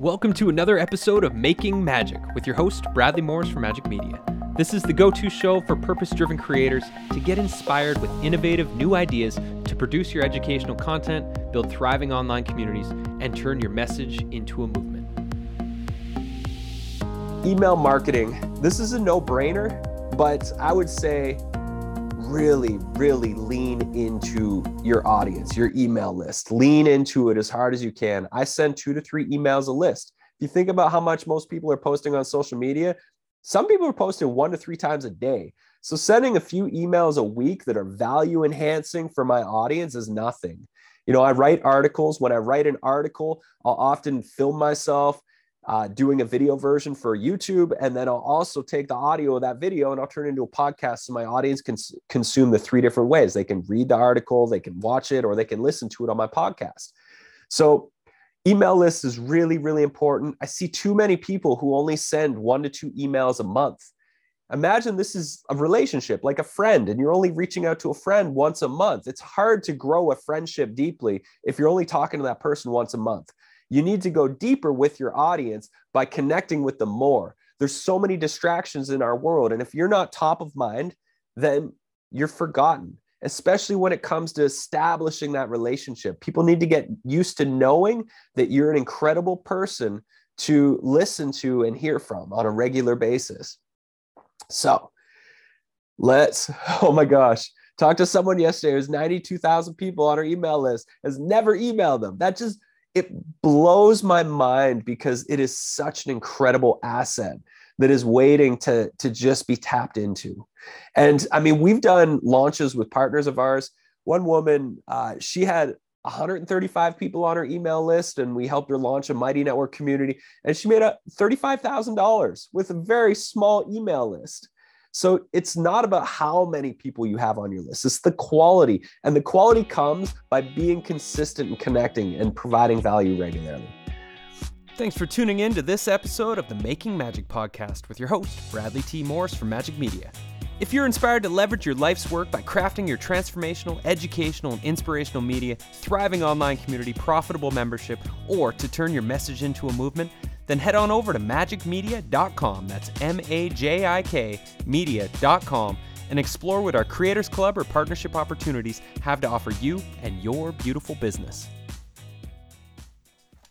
Welcome to another episode of Making Majik with your host, Bradley Morris from Majik Media. This is the go to show for purpose driven creators to get inspired with innovative new ideas to produce your educational content, build thriving online communities, and turn your message into a movement. Email marketing. This is a no brainer, but I would say really, really lean into your audience, your email list. Lean into it as hard as you can. I send two to three emails a list. If you think about how much most people are posting on social media, some people are posting one to three times a day. So sending a few emails a week that are value enhancing for my audience is nothing. You know, I write articles. When I write an article, I'll often film myself uh, doing a video version for YouTube. And then I'll also take the audio of that video and I'll turn it into a podcast so my audience can consume the three different ways. They can read the article, they can watch it, or they can listen to it on my podcast. So, email list is really, really important. I see too many people who only send one to two emails a month. Imagine this is a relationship like a friend, and you're only reaching out to a friend once a month. It's hard to grow a friendship deeply if you're only talking to that person once a month. You need to go deeper with your audience by connecting with them more. There's so many distractions in our world. And if you're not top of mind, then you're forgotten, especially when it comes to establishing that relationship. People need to get used to knowing that you're an incredible person to listen to and hear from on a regular basis. So let's, oh my gosh, talk to someone yesterday. There's 92,000 people on our email list, has never emailed them. That just it blows my mind because it is such an incredible asset that is waiting to, to just be tapped into. And I mean, we've done launches with partners of ours. One woman, uh, she had 135 people on her email list, and we helped her launch a Mighty Network community. And she made a $35,000 with a very small email list. So it's not about how many people you have on your list, it's the quality. And the quality comes by being consistent and connecting and providing value regularly. Thanks for tuning in to this episode of the Making Majik podcast with your host, Bradley T. Morris from Majik Media. If you're inspired to leverage your life's work by crafting your transformational, educational, and inspirational media, thriving online community, profitable membership, or to turn your message into a movement, then head on over to majikmedia.com, That's M A J I K media.com and explore what our Creators Club or partnership opportunities have to offer you and your beautiful business.